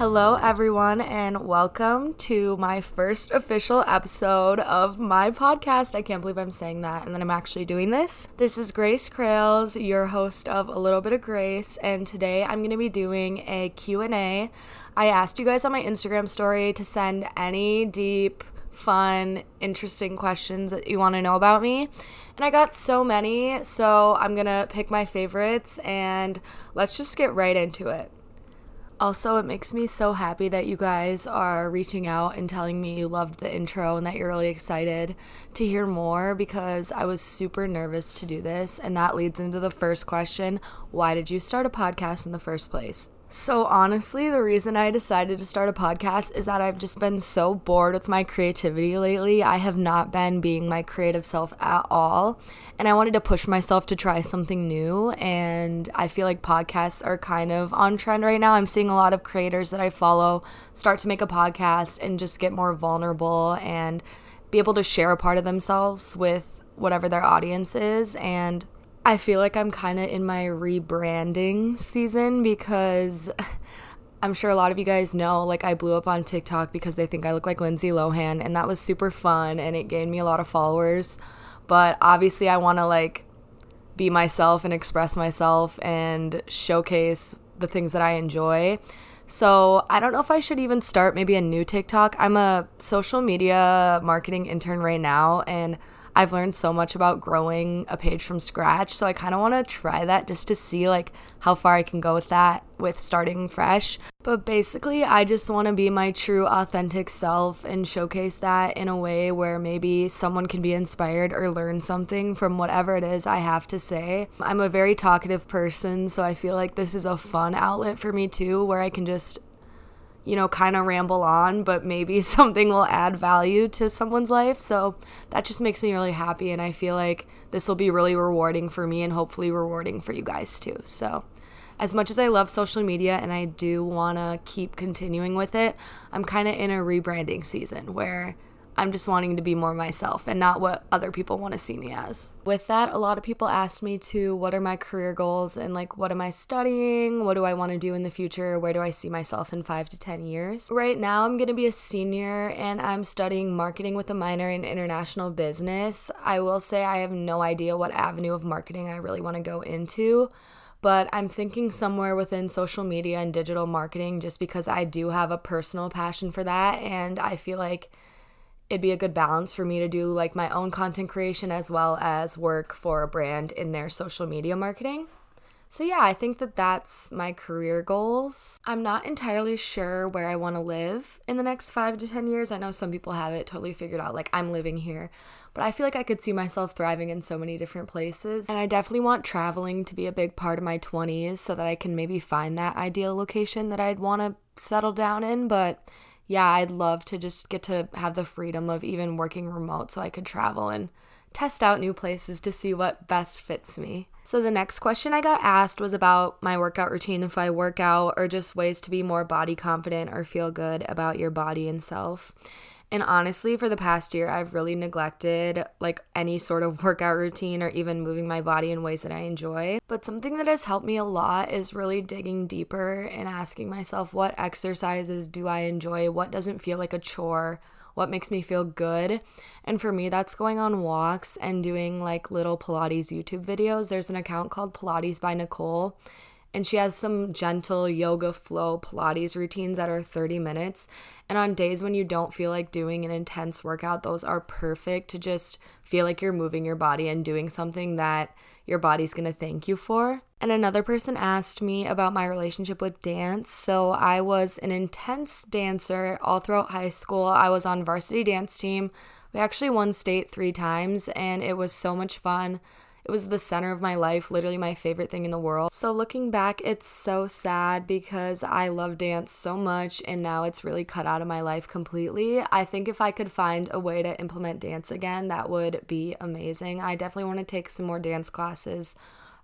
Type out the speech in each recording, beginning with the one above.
Hello, everyone, and welcome to my first official episode of my podcast. I can't believe I'm saying that, and then I'm actually doing this. This is Grace Kroells, your host of A Little Bit of Grace, and today I'm going to be doing a Q&A. I asked you guys on my Instagram story to send any deep, fun, interesting questions that you want to know about me, and I got so many, so I'm going to pick my favorites, and let's just get right into it. Also, it makes me so happy that you guys are reaching out and telling me you loved the intro and that you're really excited to hear more because I was super nervous to do this. And that leads into the first question Why did you start a podcast in the first place? So, honestly, the reason I decided to start a podcast is that I've just been so bored with my creativity lately. I have not been being my creative self at all. And I wanted to push myself to try something new. And I feel like podcasts are kind of on trend right now. I'm seeing a lot of creators that I follow start to make a podcast and just get more vulnerable and be able to share a part of themselves with whatever their audience is. And I feel like I'm kind of in my rebranding season because I'm sure a lot of you guys know, like, I blew up on TikTok because they think I look like Lindsay Lohan, and that was super fun and it gained me a lot of followers. But obviously, I want to, like, be myself and express myself and showcase the things that I enjoy. So, I don't know if I should even start maybe a new TikTok. I'm a social media marketing intern right now, and I've learned so much about growing a page from scratch. So I kind of want to try that just to see like how far I can go with that with starting fresh. But basically, I just want to be my true authentic self and showcase that in a way where maybe someone can be inspired or learn something from whatever it is I have to say. I'm a very talkative person, so I feel like this is a fun outlet for me too where I can just you know, kind of ramble on, but maybe something will add value to someone's life. So that just makes me really happy. And I feel like this will be really rewarding for me and hopefully rewarding for you guys too. So, as much as I love social media and I do want to keep continuing with it, I'm kind of in a rebranding season where I'm just wanting to be more myself and not what other people want to see me as. With that, a lot of people ask me to what are my career goals and like what am I studying? What do I want to do in the future? Where do I see myself in 5 to 10 years? Right now, I'm going to be a senior and I'm studying marketing with a minor in international business. I will say I have no idea what avenue of marketing I really want to go into but I'm thinking somewhere within social media and digital marketing just because I do have a personal passion for that and I feel like it'd be a good balance for me to do like my own content creation as well as work for a brand in their social media marketing. So, yeah, I think that that's my career goals. I'm not entirely sure where I want to live in the next five to 10 years. I know some people have it totally figured out, like I'm living here, but I feel like I could see myself thriving in so many different places. And I definitely want traveling to be a big part of my 20s so that I can maybe find that ideal location that I'd want to settle down in. But yeah, I'd love to just get to have the freedom of even working remote so I could travel and test out new places to see what best fits me. So, the next question I got asked was about my workout routine if I work out or just ways to be more body confident or feel good about your body and self. And honestly, for the past year, I've really neglected like any sort of workout routine or even moving my body in ways that I enjoy. But something that has helped me a lot is really digging deeper and asking myself what exercises do I enjoy? What doesn't feel like a chore? What makes me feel good? And for me, that's going on walks and doing like little Pilates YouTube videos. There's an account called Pilates by Nicole and she has some gentle yoga flow Pilates routines that are 30 minutes. And on days when you don't feel like doing an intense workout, those are perfect to just feel like you're moving your body and doing something that your body's gonna thank you for. And another person asked me about my relationship with dance. So I was an intense dancer all throughout high school. I was on varsity dance team. We actually won state three times, and it was so much fun. It was the center of my life, literally my favorite thing in the world. So looking back, it's so sad because I love dance so much and now it's really cut out of my life completely. I think if I could find a way to implement dance again, that would be amazing. I definitely want to take some more dance classes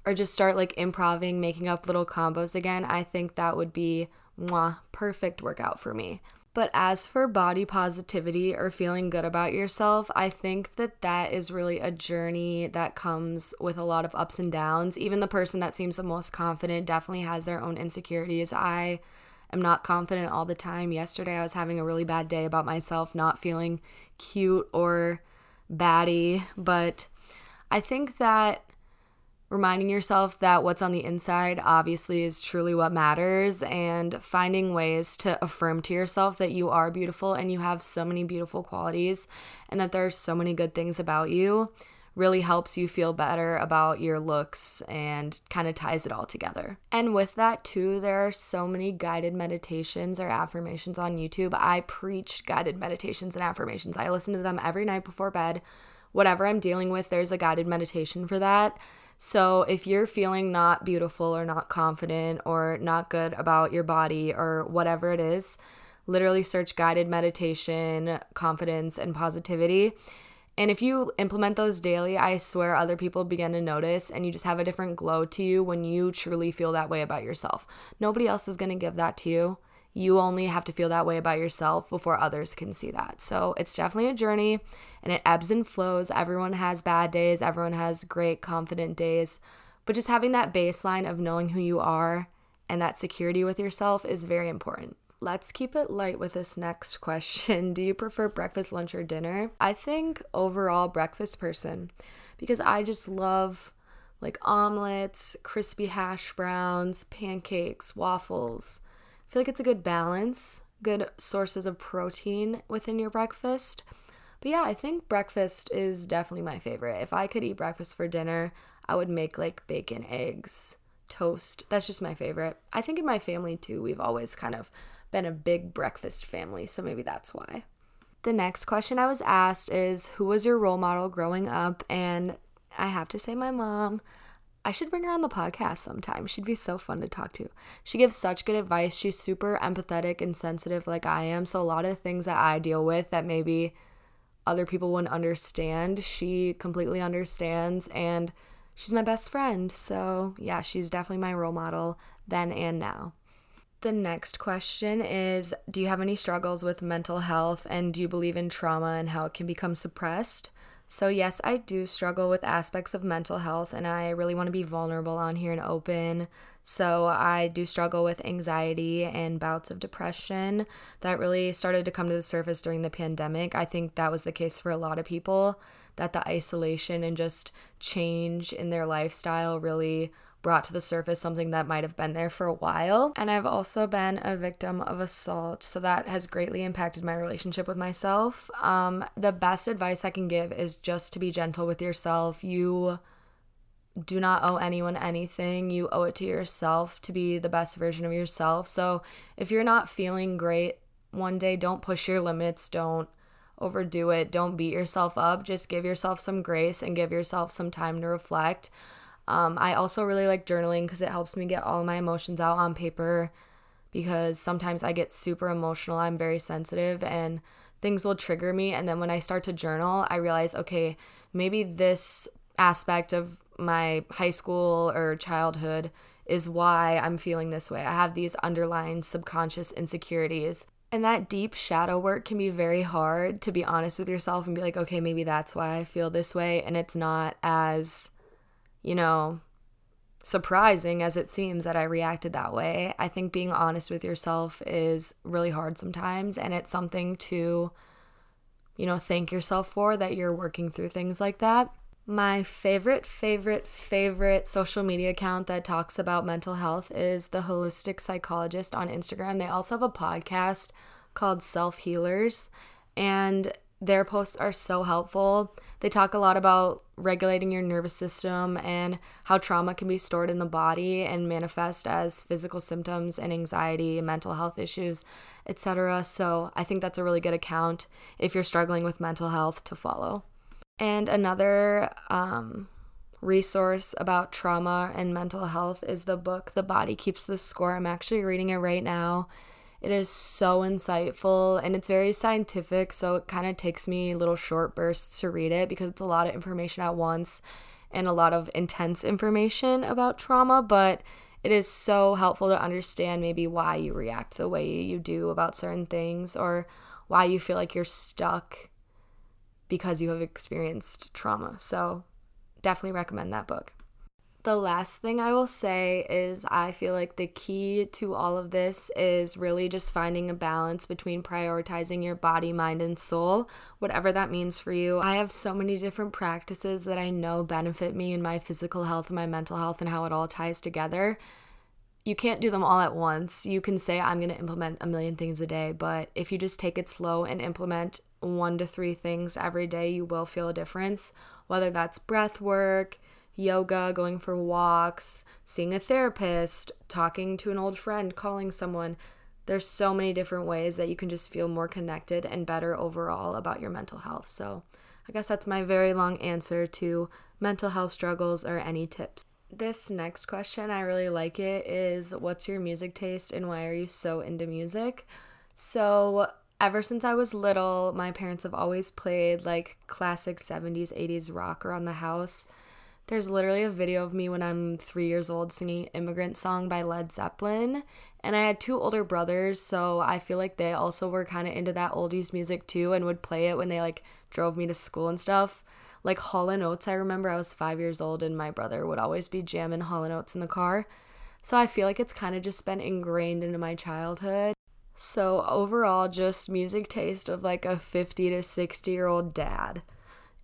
or just start like improving, making up little combos again. I think that would be mwah, perfect workout for me. But as for body positivity or feeling good about yourself, I think that that is really a journey that comes with a lot of ups and downs. Even the person that seems the most confident definitely has their own insecurities. I am not confident all the time. Yesterday, I was having a really bad day about myself, not feeling cute or baddie, but I think that reminding yourself that what's on the inside obviously is truly what matters and finding ways to affirm to yourself that you are beautiful and you have so many beautiful qualities and that there are so many good things about you really helps you feel better about your looks and kind of ties it all together. And with that, too, there are so many guided meditations or affirmations on YouTube. I preach guided meditations and affirmations, I listen to them every night before bed. Whatever I'm dealing with, there's a guided meditation for that. So if you're feeling not beautiful or not confident or not good about your body or whatever it is, literally search guided meditation, confidence, and positivity and if you implement those daily, I swear other people begin to notice and you just have a different glow to you when you truly feel that way about yourself. Nobody else is going to give that to you. You only have to feel that way about yourself before others can see that. So it's definitely a journey and it ebbs and flows. Everyone has bad days, everyone has great, confident days. But just having that baseline of knowing who you are and that security with yourself is very important. Let's keep it light with this next question. Do you prefer breakfast, lunch, or dinner? I think overall breakfast person because I just love like omelets, crispy hash browns, pancakes, waffles. Feel like it's a good balance, good sources of protein within your breakfast. But yeah, I think breakfast is definitely my favorite. If I could eat breakfast for dinner, I would make like bacon, eggs, toast. That's just my favorite. I think in my family too, we've always kind of been a big breakfast family, so maybe that's why. The next question I was asked is Who was your role model growing up? And I have to say, my mom. I should bring her on the podcast sometime. She'd be so fun to talk to. She gives such good advice. She's super empathetic and sensitive, like I am. So, a lot of things that I deal with that maybe other people wouldn't understand, she completely understands. And she's my best friend. So, yeah, she's definitely my role model then and now. The next question is Do you have any struggles with mental health and do you believe in trauma and how it can become suppressed? So, yes, I do struggle with aspects of mental health and I really want to be vulnerable on here and open. So, I do struggle with anxiety and bouts of depression that really started to come to the surface during the pandemic. I think that was the case for a lot of people, that the isolation and just change in their lifestyle really brought to the surface something that might have been there for a while. And I've also been a victim of assault, so that has greatly impacted my relationship with myself. Um, the best advice I can give is just to be gentle with yourself. You do not owe anyone anything. You owe it to yourself to be the best version of yourself. So if you're not feeling great one day, don't push your limits. Don't overdo it. Don't beat yourself up. Just give yourself some grace and give yourself some time to reflect. Um, I also really like journaling because it helps me get all my emotions out on paper because sometimes I get super emotional. I'm very sensitive and things will trigger me. And then when I start to journal, I realize, okay, maybe this aspect of my high school or childhood is why I'm feeling this way. I have these underlying subconscious insecurities. And that deep shadow work can be very hard to be honest with yourself and be like, okay, maybe that's why I feel this way. And it's not as you know, surprising as it seems that I reacted that way. I think being honest with yourself is really hard sometimes, and it's something to, you know, thank yourself for that you're working through things like that. My favorite, favorite, favorite social media account that talks about mental health is the Holistic Psychologist on Instagram. They also have a podcast called Self Healers, and their posts are so helpful. They talk a lot about regulating your nervous system and how trauma can be stored in the body and manifest as physical symptoms and anxiety, mental health issues, etc. So, I think that's a really good account if you're struggling with mental health to follow. And another um, resource about trauma and mental health is the book The Body Keeps the Score. I'm actually reading it right now. It is so insightful and it's very scientific, so it kind of takes me little short bursts to read it because it's a lot of information at once and a lot of intense information about trauma, but it is so helpful to understand maybe why you react the way you do about certain things or why you feel like you're stuck because you have experienced trauma. So, definitely recommend that book. The last thing I will say is I feel like the key to all of this is really just finding a balance between prioritizing your body, mind, and soul, whatever that means for you. I have so many different practices that I know benefit me in my physical health and my mental health and how it all ties together. You can't do them all at once. You can say, I'm going to implement a million things a day, but if you just take it slow and implement one to three things every day, you will feel a difference, whether that's breath work yoga, going for walks, seeing a therapist, talking to an old friend, calling someone. There's so many different ways that you can just feel more connected and better overall about your mental health. So, I guess that's my very long answer to mental health struggles or any tips. This next question, I really like it, is what's your music taste and why are you so into music? So, ever since I was little, my parents have always played like classic 70s, 80s rock around the house. There's literally a video of me when I'm three years old singing Immigrant Song by Led Zeppelin. And I had two older brothers, so I feel like they also were kind of into that oldies music too and would play it when they like drove me to school and stuff. Like Hall & Oates, I remember I was five years old and my brother would always be jamming Hall & Oates in the car. So I feel like it's kind of just been ingrained into my childhood. So overall, just music taste of like a 50 to 60 year old dad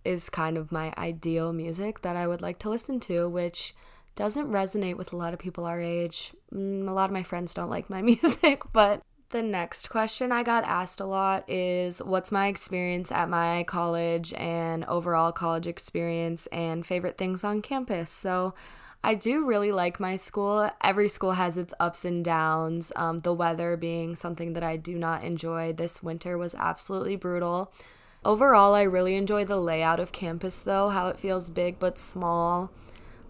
is kind of my ideal music that I would like to listen to, which doesn't resonate with a lot of people our age. Mm, a lot of my friends don't like my music, but the next question I got asked a lot is what's my experience at my college and overall college experience and favorite things on campus. So I do really like my school. Every school has its ups and downs. Um, the weather being something that I do not enjoy. This winter was absolutely brutal. Overall, I really enjoy the layout of campus though, how it feels big but small.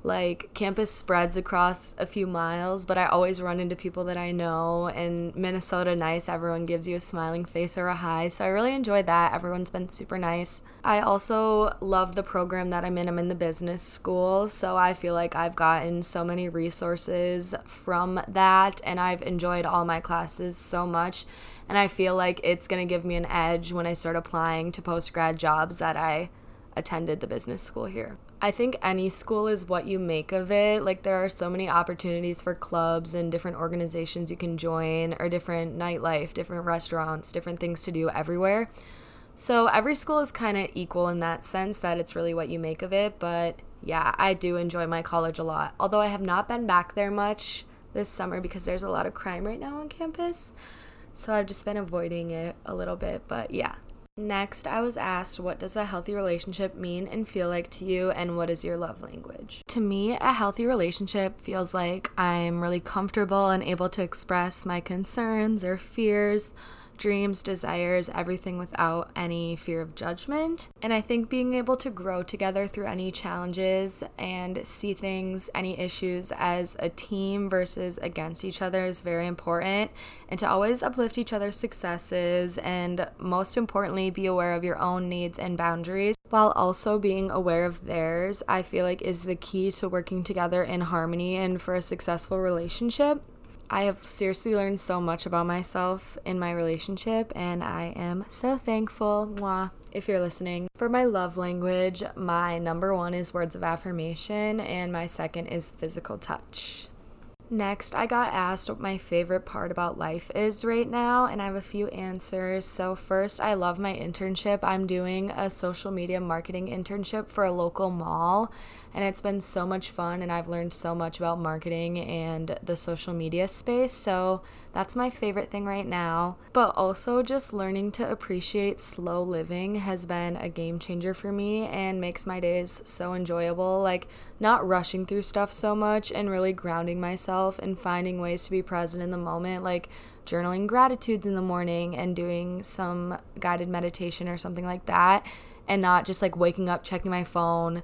Like campus spreads across a few miles, but I always run into people that I know. And Minnesota nice, everyone gives you a smiling face or a hi. So I really enjoyed that. Everyone's been super nice. I also love the program that I'm in. I'm in the business school, so I feel like I've gotten so many resources from that, and I've enjoyed all my classes so much and I feel like it's going to give me an edge when I start applying to post grad jobs that I attended the business school here. I think any school is what you make of it. Like, there are so many opportunities for clubs and different organizations you can join, or different nightlife, different restaurants, different things to do everywhere. So, every school is kind of equal in that sense that it's really what you make of it. But yeah, I do enjoy my college a lot. Although I have not been back there much this summer because there's a lot of crime right now on campus. So I've just been avoiding it a little bit, but yeah. Next, I was asked, What does a healthy relationship mean and feel like to you, and what is your love language? To me, a healthy relationship feels like I'm really comfortable and able to express my concerns or fears dreams, desires, everything without any fear of judgment. And I think being able to grow together through any challenges and see things, any issues as a team versus against each other is very important. And to always uplift each other's successes and most importantly, be aware of your own needs and boundaries while also being aware of theirs, I feel like is the key to working together in harmony and for a successful relationship. I have seriously learned so much about myself in my relationship, and I am so thankful. Mwah, if you're listening. For my love language, my number one is words of affirmation, and my second is physical touch. Next, I got asked what my favorite part about life is right now, and I have a few answers. So, first, I love my internship. I'm doing a social media marketing internship for a local mall, and it's been so much fun and I've learned so much about marketing and the social media space. So that's my favorite thing right now. But also just learning to appreciate slow living has been a game changer for me and makes my days so enjoyable. Like not rushing through stuff so much and really grounding myself and finding ways to be present in the moment. Like journaling gratitudes in the morning and doing some guided meditation or something like that and not just like waking up checking my phone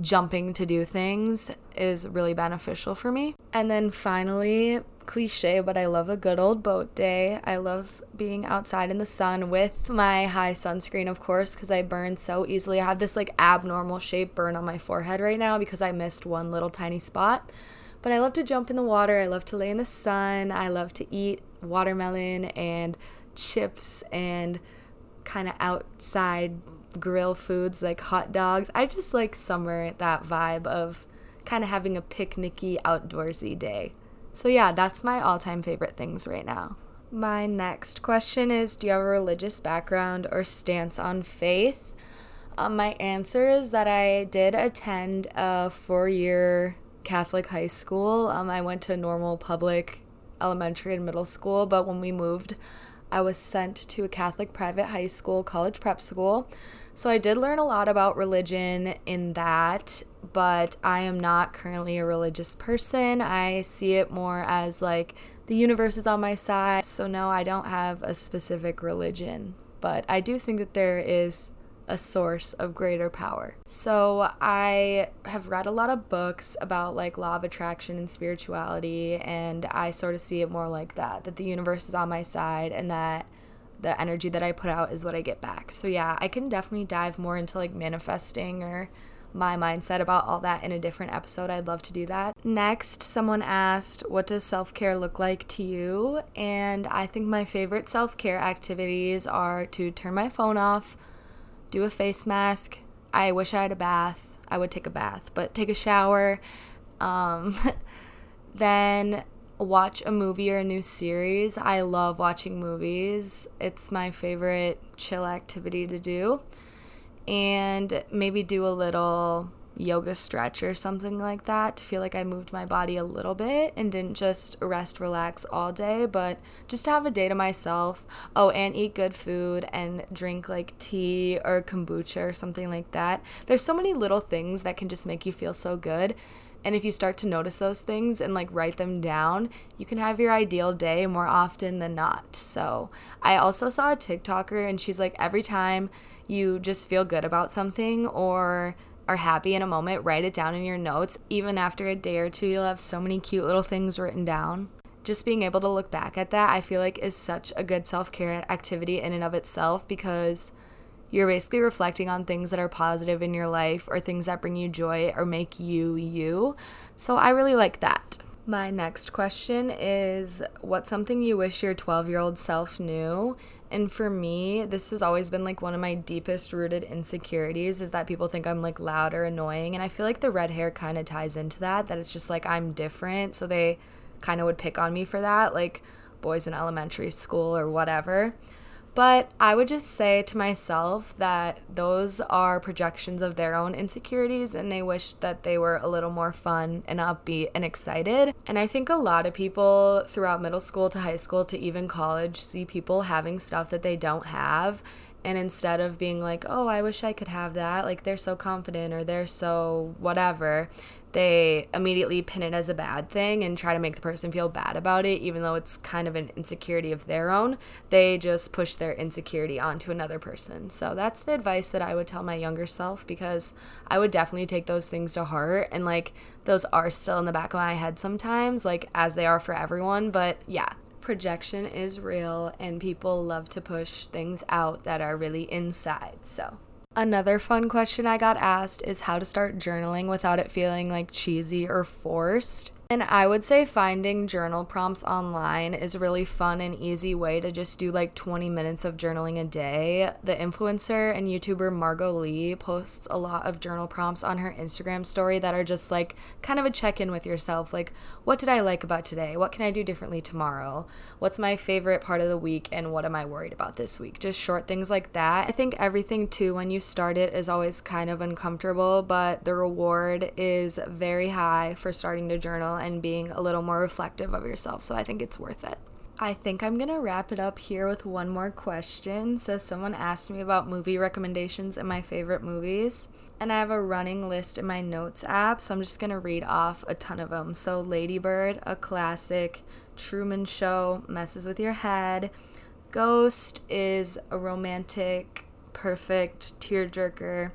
jumping to do things is really beneficial for me. And then finally, cliche, but I love a good old boat day. I love being outside in the sun with my high sunscreen, of course, because I burn so easily. I have this like abnormal shape burn on my forehead right now because I missed one little tiny spot. But I love to jump in the water. I love to lay in the sun. I love to eat watermelon and chips and kind of outside grill foods like hot dogs. I just like summer that vibe of kind of having a picnicky, outdoorsy day. So, yeah, that's my all time favorite things right now. My next question is Do you have a religious background or stance on faith? Um, my answer is that I did attend a four year Catholic high school. Um, I went to normal public elementary and middle school, but when we moved, I was sent to a Catholic private high school, college prep school. So I did learn a lot about religion in that, but I am not currently a religious person. I see it more as like the universe is on my side. So, no, I don't have a specific religion, but I do think that there is a source of greater power. So, I have read a lot of books about like law of attraction and spirituality, and I sort of see it more like that that the universe is on my side and that the energy that I put out is what I get back. So, yeah, I can definitely dive more into like manifesting or my mindset about all that in a different episode. I'd love to do that. Next, someone asked, What does self care look like to you? And I think my favorite self care activities are to turn my phone off, do a face mask. I wish I had a bath. I would take a bath, but take a shower. Um, then watch a movie or a new series. I love watching movies, it's my favorite chill activity to do and maybe do a little yoga stretch or something like that to feel like I moved my body a little bit and didn't just rest, relax all day, but just to have a day to myself. Oh, and eat good food and drink like tea or kombucha or something like that. There's so many little things that can just make you feel so good. And if you start to notice those things and like write them down, you can have your ideal day more often than not. So, I also saw a TikToker and she's like, every time you just feel good about something or are happy in a moment, write it down in your notes. Even after a day or two, you'll have so many cute little things written down. Just being able to look back at that, I feel like is such a good self care activity in and of itself because you're basically reflecting on things that are positive in your life or things that bring you joy or make you you. So I really like that. My next question is What's something you wish your 12 year old self knew? And for me, this has always been like one of my deepest rooted insecurities is that people think I'm like loud or annoying. And I feel like the red hair kind of ties into that, that it's just like I'm different. So they kind of would pick on me for that, like boys in elementary school or whatever. But I would just say to myself that those are projections of their own insecurities and they wish that they were a little more fun and upbeat and excited. And I think a lot of people throughout middle school to high school to even college see people having stuff that they don't have. And instead of being like, oh, I wish I could have that, like they're so confident or they're so whatever, they immediately pin it as a bad thing and try to make the person feel bad about it, even though it's kind of an insecurity of their own. They just push their insecurity onto another person. So that's the advice that I would tell my younger self because I would definitely take those things to heart. And like, those are still in the back of my head sometimes, like, as they are for everyone. But yeah, projection is real and people love to push things out that are really inside. So. Another fun question I got asked is how to start journaling without it feeling like cheesy or forced. And I would say finding journal prompts online is a really fun and easy way to just do like 20 minutes of journaling a day. The influencer and YouTuber Margot Lee posts a lot of journal prompts on her Instagram story that are just like kind of a check in with yourself. Like, what did I like about today? What can I do differently tomorrow? What's my favorite part of the week? And what am I worried about this week? Just short things like that. I think everything too, when you start it, is always kind of uncomfortable, but the reward is very high for starting to journal and being a little more reflective of yourself. So I think it's worth it. I think I'm gonna wrap it up here with one more question. So, someone asked me about movie recommendations and my favorite movies, and I have a running list in my notes app, so I'm just gonna read off a ton of them. So, Ladybird, a classic, Truman Show, messes with your head, Ghost is a romantic, perfect tearjerker.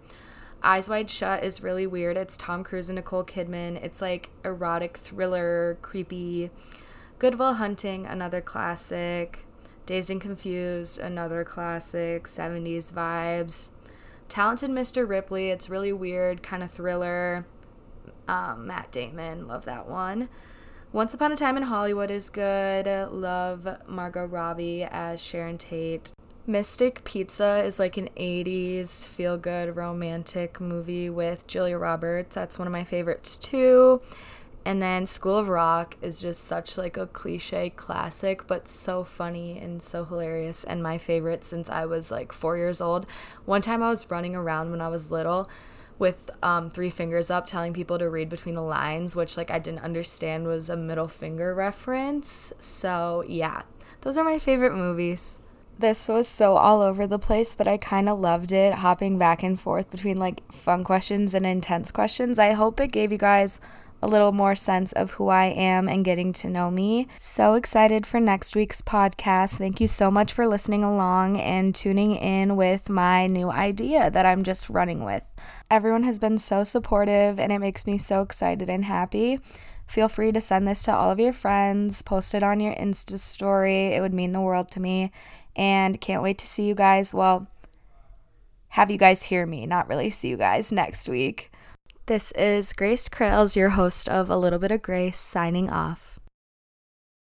Eyes Wide Shut is really weird. It's Tom Cruise and Nicole Kidman. It's like erotic thriller, creepy. Good Will Hunting, another classic. Dazed and Confused, another classic. 70s vibes. Talented Mr. Ripley, it's really weird, kind of thriller. Um, Matt Damon, love that one. Once Upon a Time in Hollywood is good. Love Margot Robbie as Sharon Tate. Mystic Pizza is like an 80s feel good romantic movie with Julia Roberts. That's one of my favorites too. And then School of Rock is just such like a cliche classic, but so funny and so hilarious and my favorite since I was like 4 years old. One time I was running around when I was little with um, three fingers up telling people to read between the lines, which like I didn't understand was a middle finger reference. So, yeah. Those are my favorite movies. This was so all over the place, but I kind of loved it, hopping back and forth between like fun questions and intense questions. I hope it gave you guys a little more sense of who I am and getting to know me. So excited for next week's podcast. Thank you so much for listening along and tuning in with my new idea that I'm just running with. Everyone has been so supportive and it makes me so excited and happy. Feel free to send this to all of your friends, post it on your Insta story. It would mean the world to me and can't wait to see you guys. Well, have you guys hear me, not really see you guys next week. This is Grace Kroells, your host of A Little Bit of Grace, signing off.